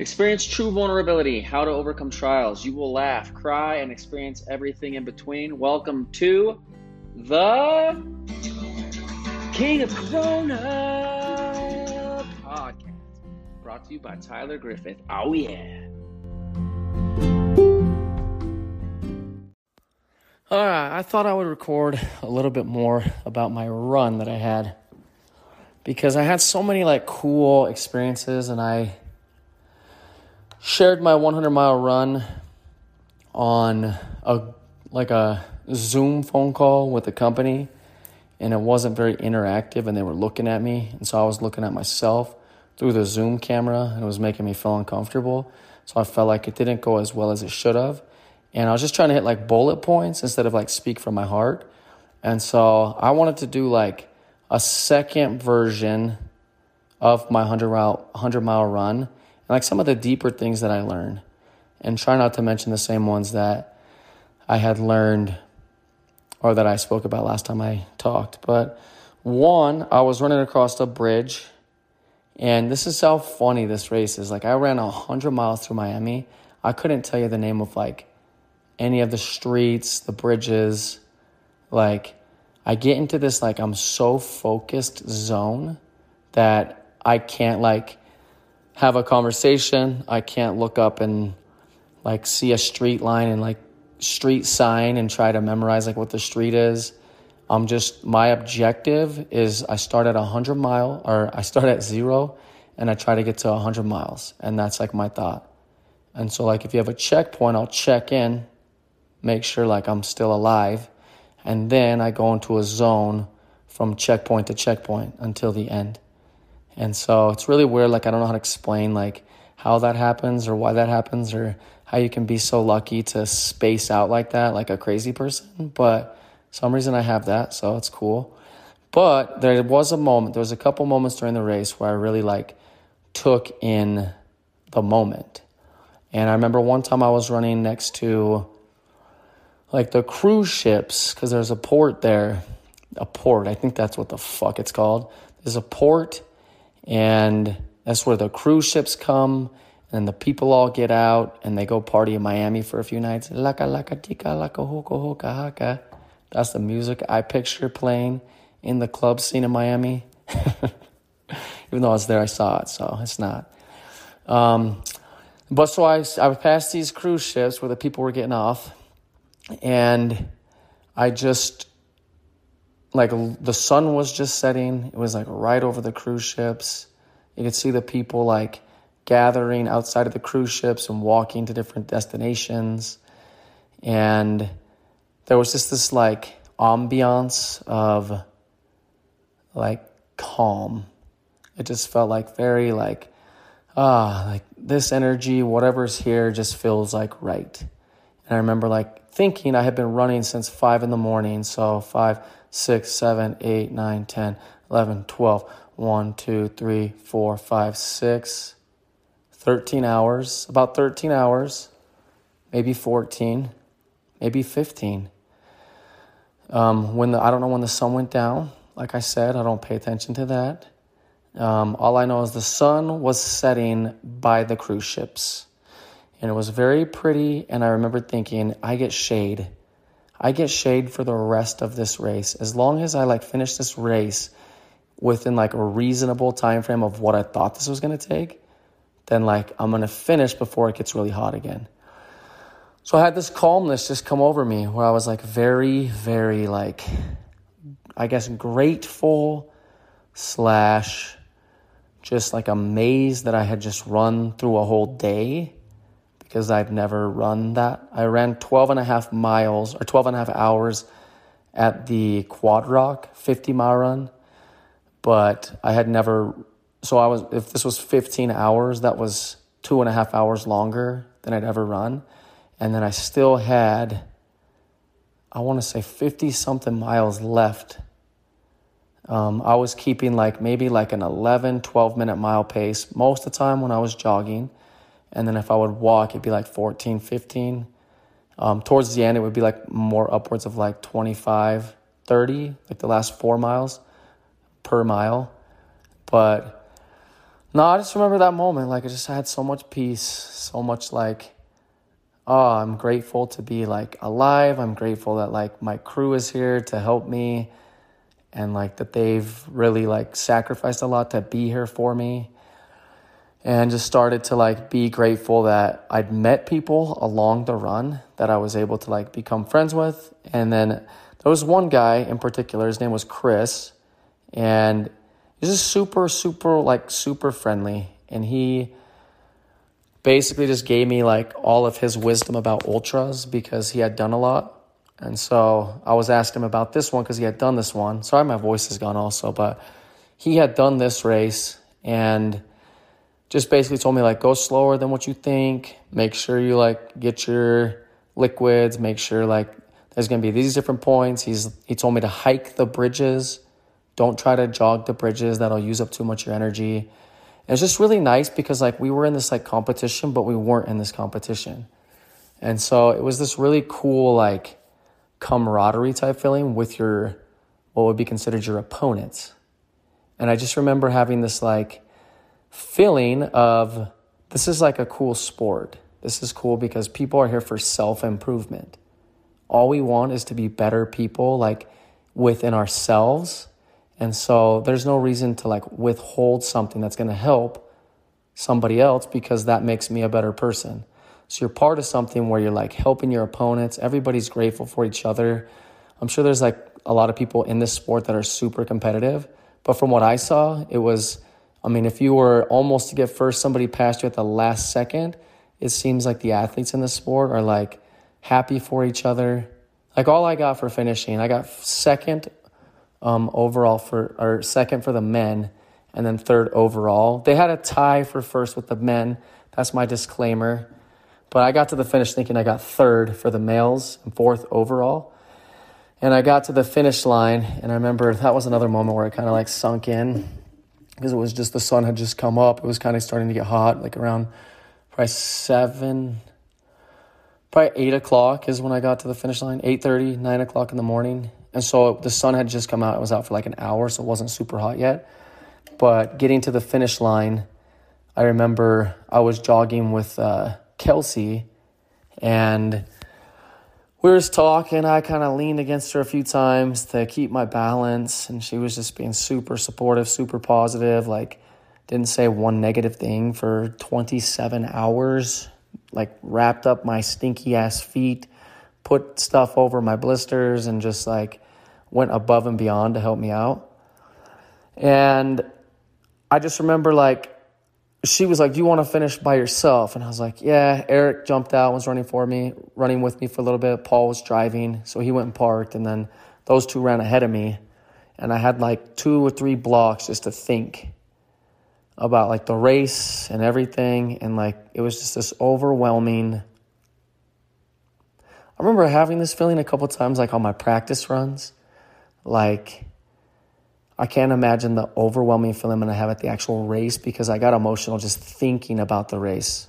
Experience true vulnerability, how to overcome trials. You will laugh, cry, and experience everything in between. Welcome to the King of Corona podcast, brought to you by Tyler Griffith. Oh, yeah. All right, I thought I would record a little bit more about my run that I had because I had so many like cool experiences and I shared my 100 mile run on a like a Zoom phone call with a company and it wasn't very interactive and they were looking at me and so I was looking at myself through the Zoom camera and it was making me feel uncomfortable. So I felt like it didn't go as well as it should have. And I was just trying to hit like bullet points instead of like speak from my heart. And so I wanted to do like a second version of my 100 mile 100 mile run and like some of the deeper things that I learned, and try not to mention the same ones that I had learned or that I spoke about last time I talked. But one, I was running across a bridge, and this is how funny this race is. Like, I ran 100 miles through Miami. I couldn't tell you the name of like any of the streets, the bridges. Like, I get into this, like, I'm so focused zone that I can't, like, have a conversation. I can't look up and like see a street line and like street sign and try to memorize like what the street is. I'm just my objective is I start at 100 mile or I start at 0 and I try to get to 100 miles and that's like my thought. And so like if you have a checkpoint, I'll check in, make sure like I'm still alive, and then I go into a zone from checkpoint to checkpoint until the end. And so it's really weird. Like, I don't know how to explain, like, how that happens or why that happens or how you can be so lucky to space out like that, like a crazy person. But some reason I have that, so it's cool. But there was a moment, there was a couple moments during the race where I really like took in the moment. And I remember one time I was running next to like the cruise ships because there's a port there. A port, I think that's what the fuck it's called. There's a port and that's where the cruise ships come and the people all get out and they go party in Miami for a few nights. Laka laka tika laka hoko hoka haka. That's the music I picture playing in the club scene in Miami. Even though I was there, I saw it, so it's not. Um, but so I, I passed these cruise ships where the people were getting off, and I just like the sun was just setting. It was like right over the cruise ships. You could see the people like gathering outside of the cruise ships and walking to different destinations. And there was just this like ambiance of like calm. It just felt like very like ah like this energy whatever's here just feels like right. And I remember like thinking I had been running since 5 in the morning, so 5 6, 7, 8, 9, 10, 11, 12, 1, 2, 3, 4, 5, 6, 13 hours, about 13 hours, maybe 14, maybe 15. Um, when the, I don't know when the sun went down. Like I said, I don't pay attention to that. Um, all I know is the sun was setting by the cruise ships. And it was very pretty. And I remember thinking, I get shade I get shade for the rest of this race. As long as I like finish this race within like a reasonable time frame of what I thought this was going to take, then like I'm going to finish before it gets really hot again. So I had this calmness just come over me where I was like very, very like, I guess, grateful slash just like amazed that I had just run through a whole day because I'd never run that. I ran 12 and a half miles or 12 and a half hours at the Quad Rock 50 mile run, but I had never. So I was, if this was 15 hours, that was two and a half hours longer than I'd ever run. And then I still had, I want to say 50 something miles left. Um, I was keeping like maybe like an 11, 12 minute mile pace most of the time when I was jogging. And then if I would walk, it'd be like 14, 15. Um, towards the end, it would be like more upwards of like 25, 30, like the last four miles per mile. But no, I just remember that moment. Like I just had so much peace, so much like, oh, I'm grateful to be like alive. I'm grateful that like my crew is here to help me and like that they've really like sacrificed a lot to be here for me and just started to like be grateful that I'd met people along the run that I was able to like become friends with. And then there was one guy in particular his name was Chris and he's just super super like super friendly. And he basically just gave me like all of his wisdom about ultras because he had done a lot. And so I was asking him about this one because he had done this one. Sorry, my voice is gone also, but he had done this race and just basically told me like go slower than what you think. Make sure you like get your liquids. Make sure like there's gonna be these different points. He's he told me to hike the bridges. Don't try to jog the bridges. That'll use up too much of your energy. And it's just really nice because like we were in this like competition, but we weren't in this competition. And so it was this really cool like camaraderie type feeling with your what would be considered your opponents. And I just remember having this like feeling of this is like a cool sport. This is cool because people are here for self improvement. All we want is to be better people like within ourselves. And so there's no reason to like withhold something that's going to help somebody else because that makes me a better person. So you're part of something where you're like helping your opponents. Everybody's grateful for each other. I'm sure there's like a lot of people in this sport that are super competitive. But from what I saw, it was, I mean, if you were almost to get first, somebody passed you at the last second, it seems like the athletes in this sport are like happy for each other. Like all I got for finishing, I got second um, overall for, or second for the men, and then third overall. They had a tie for first with the men. That's my disclaimer. But I got to the finish thinking I got third for the males and fourth overall. And I got to the finish line, and I remember that was another moment where it kind of like sunk in because it was just the sun had just come up. It was kind of starting to get hot, like around probably seven, probably eight o'clock is when I got to the finish line. 8.30, 9 o'clock in the morning. And so the sun had just come out. It was out for like an hour, so it wasn't super hot yet. But getting to the finish line, I remember I was jogging with. Uh, Kelsey, and we were just talking. I kind of leaned against her a few times to keep my balance, and she was just being super supportive, super positive. Like, didn't say one negative thing for 27 hours. Like, wrapped up my stinky ass feet, put stuff over my blisters, and just like went above and beyond to help me out. And I just remember like she was like, Do you want to finish by yourself? And I was like, Yeah. Eric jumped out, was running for me, running with me for a little bit. Paul was driving. So he went and parked. And then those two ran ahead of me. And I had like two or three blocks just to think about like the race and everything. And like it was just this overwhelming. I remember having this feeling a couple times, like on my practice runs. Like, I can't imagine the overwhelming feeling I have at the actual race because I got emotional just thinking about the race.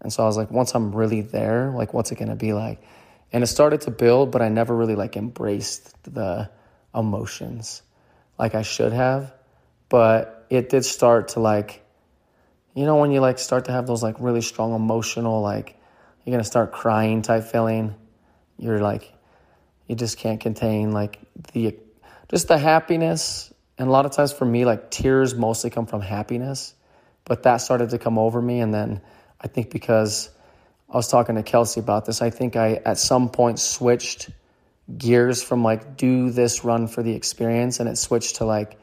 And so I was like, once I'm really there, like, what's it going to be like? And it started to build, but I never really like embraced the emotions like I should have. But it did start to like, you know, when you like start to have those like really strong emotional, like, you're going to start crying type feeling. You're like, you just can't contain like the just the happiness. And a lot of times for me, like tears mostly come from happiness. But that started to come over me. And then I think because I was talking to Kelsey about this, I think I at some point switched gears from like do this run for the experience and it switched to like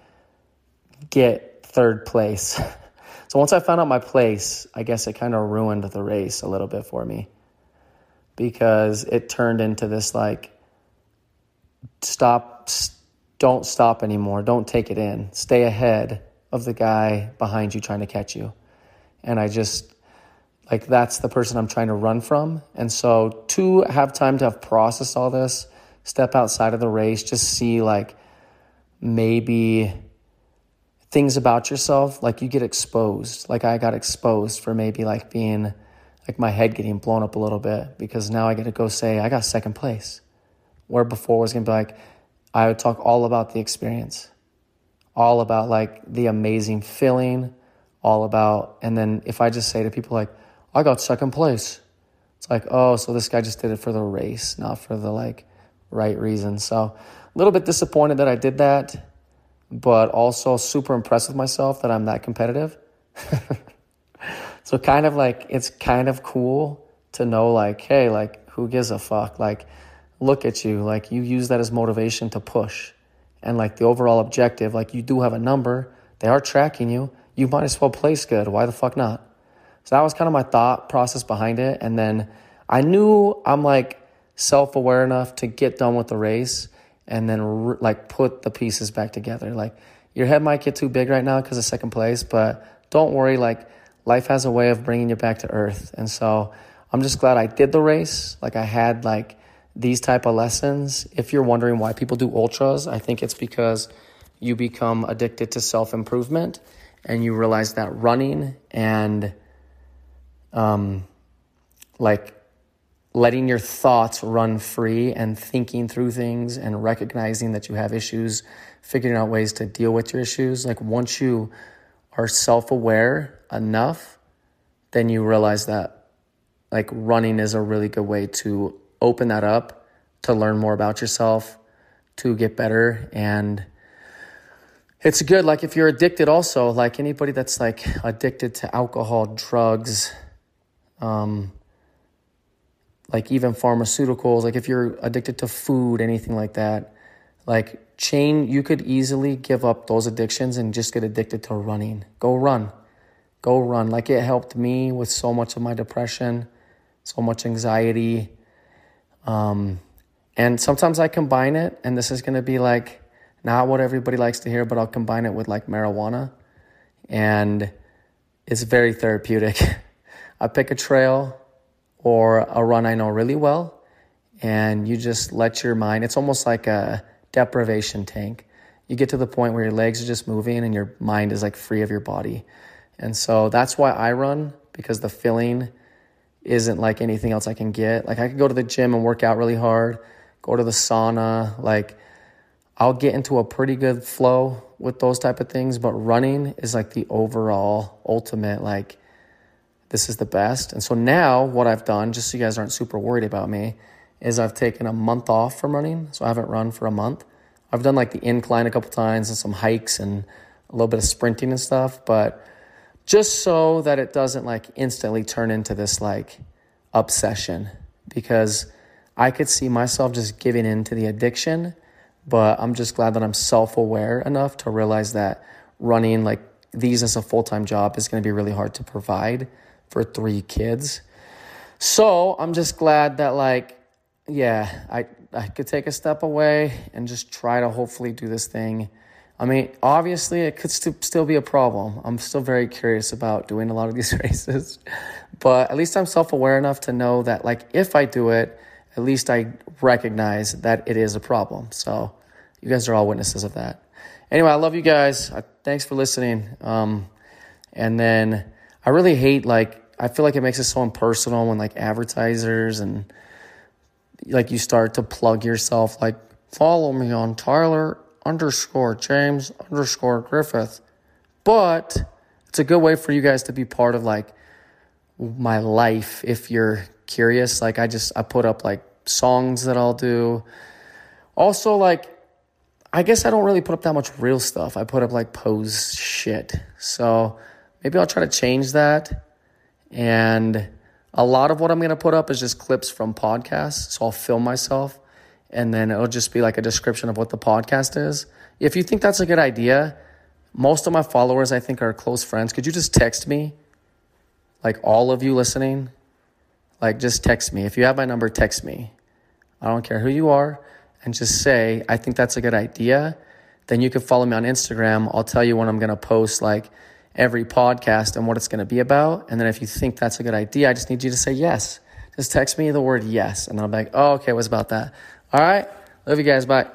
get third place. so once I found out my place, I guess it kind of ruined the race a little bit for me because it turned into this like stop don't stop anymore. Don't take it in. Stay ahead of the guy behind you trying to catch you. And I just, like, that's the person I'm trying to run from. And so, to have time to have processed all this, step outside of the race, just see, like, maybe things about yourself, like, you get exposed. Like, I got exposed for maybe, like, being, like, my head getting blown up a little bit because now I get to go say, I got second place. Where before was going to be like, I would talk all about the experience, all about like the amazing feeling, all about. And then if I just say to people like, I got second place, it's like, oh, so this guy just did it for the race, not for the like right reason. So a little bit disappointed that I did that, but also super impressed with myself that I'm that competitive. so kind of like it's kind of cool to know like, hey, like who gives a fuck? Like look at you, like you use that as motivation to push. And like the overall objective, like you do have a number, they are tracking you. You might as well place good. Why the fuck not? So that was kind of my thought process behind it. And then I knew I'm like self aware enough to get done with the race and then like put the pieces back together. Like your head might get too big right now because of second place, but don't worry. Like life has a way of bringing you back to earth. And so I'm just glad I did the race. Like I had like these type of lessons. If you're wondering why people do ultras, I think it's because you become addicted to self improvement and you realize that running and um, like letting your thoughts run free and thinking through things and recognizing that you have issues, figuring out ways to deal with your issues. Like once you are self aware enough, then you realize that like running is a really good way to open that up, to learn more about yourself, to get better. And it's good like if you're addicted also like anybody that's like addicted to alcohol drugs um, like even pharmaceuticals like if you're addicted to food anything like that like chain you could easily give up those addictions and just get addicted to running. Go run. Go run. Like it helped me with so much of my depression so much anxiety um, and sometimes i combine it and this is going to be like not what everybody likes to hear, but I'll combine it with like marijuana. And it's very therapeutic. I pick a trail or a run I know really well, and you just let your mind, it's almost like a deprivation tank. You get to the point where your legs are just moving and your mind is like free of your body. And so that's why I run because the feeling isn't like anything else I can get. Like I could go to the gym and work out really hard, go to the sauna, like I'll get into a pretty good flow with those type of things, but running is like the overall ultimate like this is the best. And so now what I've done, just so you guys aren't super worried about me, is I've taken a month off from running. So I haven't run for a month. I've done like the incline a couple times and some hikes and a little bit of sprinting and stuff, but just so that it doesn't like instantly turn into this like obsession because I could see myself just giving in to the addiction but I'm just glad that I'm self aware enough to realize that running like these as a full time job is going to be really hard to provide for three kids. So I'm just glad that, like, yeah, I, I could take a step away and just try to hopefully do this thing. I mean, obviously, it could st- still be a problem. I'm still very curious about doing a lot of these races, but at least I'm self aware enough to know that, like, if I do it, at least I recognize that it is a problem. So you guys are all witnesses of that. Anyway, I love you guys. thanks for listening. Um, and then I really hate like I feel like it makes it so impersonal when like advertisers and like you start to plug yourself like follow me on Tyler underscore James underscore Griffith. But it's a good way for you guys to be part of like my life if you're curious. Like I just I put up like songs that I'll do. Also like I guess I don't really put up that much real stuff. I put up like pose shit. So maybe I'll try to change that. And a lot of what I'm going to put up is just clips from podcasts. So I'll film myself and then it'll just be like a description of what the podcast is. If you think that's a good idea, most of my followers I think are close friends. Could you just text me? Like all of you listening, like, just text me. If you have my number, text me. I don't care who you are, and just say, I think that's a good idea. Then you can follow me on Instagram. I'll tell you when I'm going to post like every podcast and what it's going to be about. And then if you think that's a good idea, I just need you to say yes. Just text me the word yes. And I'll be like, oh, okay, what's about that? All right. Love you guys. Bye.